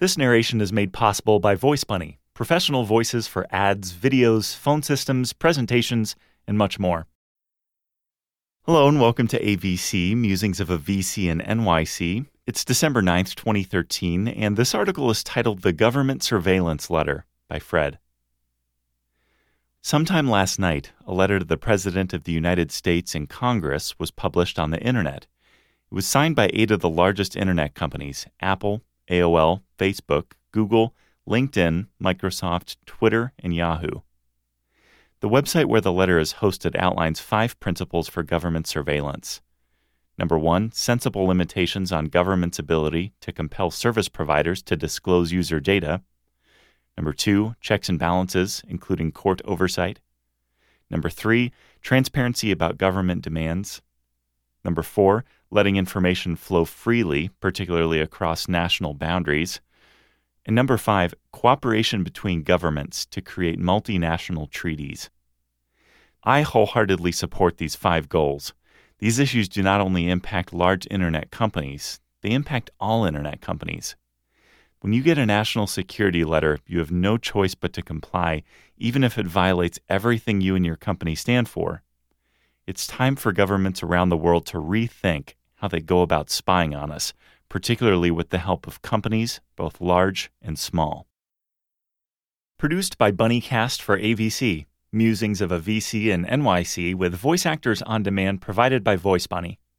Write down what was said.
This narration is made possible by Voice Bunny, professional voices for ads, videos, phone systems, presentations, and much more. Hello and welcome to AVC, Musings of a VC in NYC. It's December 9th, 2013, and this article is titled The Government Surveillance Letter by Fred. Sometime last night, a letter to the President of the United States and Congress was published on the Internet. It was signed by eight of the largest Internet companies Apple, AOL, Facebook, Google, LinkedIn, Microsoft, Twitter, and Yahoo. The website where the letter is hosted outlines five principles for government surveillance. Number one, sensible limitations on government's ability to compel service providers to disclose user data. Number two, checks and balances, including court oversight. Number three, transparency about government demands. Number four, letting information flow freely, particularly across national boundaries. And number five, cooperation between governments to create multinational treaties. I wholeheartedly support these five goals. These issues do not only impact large internet companies, they impact all internet companies. When you get a national security letter, you have no choice but to comply, even if it violates everything you and your company stand for. It's time for governments around the world to rethink how they go about spying on us, particularly with the help of companies, both large and small. Produced by Bunnycast for AVC, Musings of a VC in NYC with voice actors on demand provided by VoiceBunny.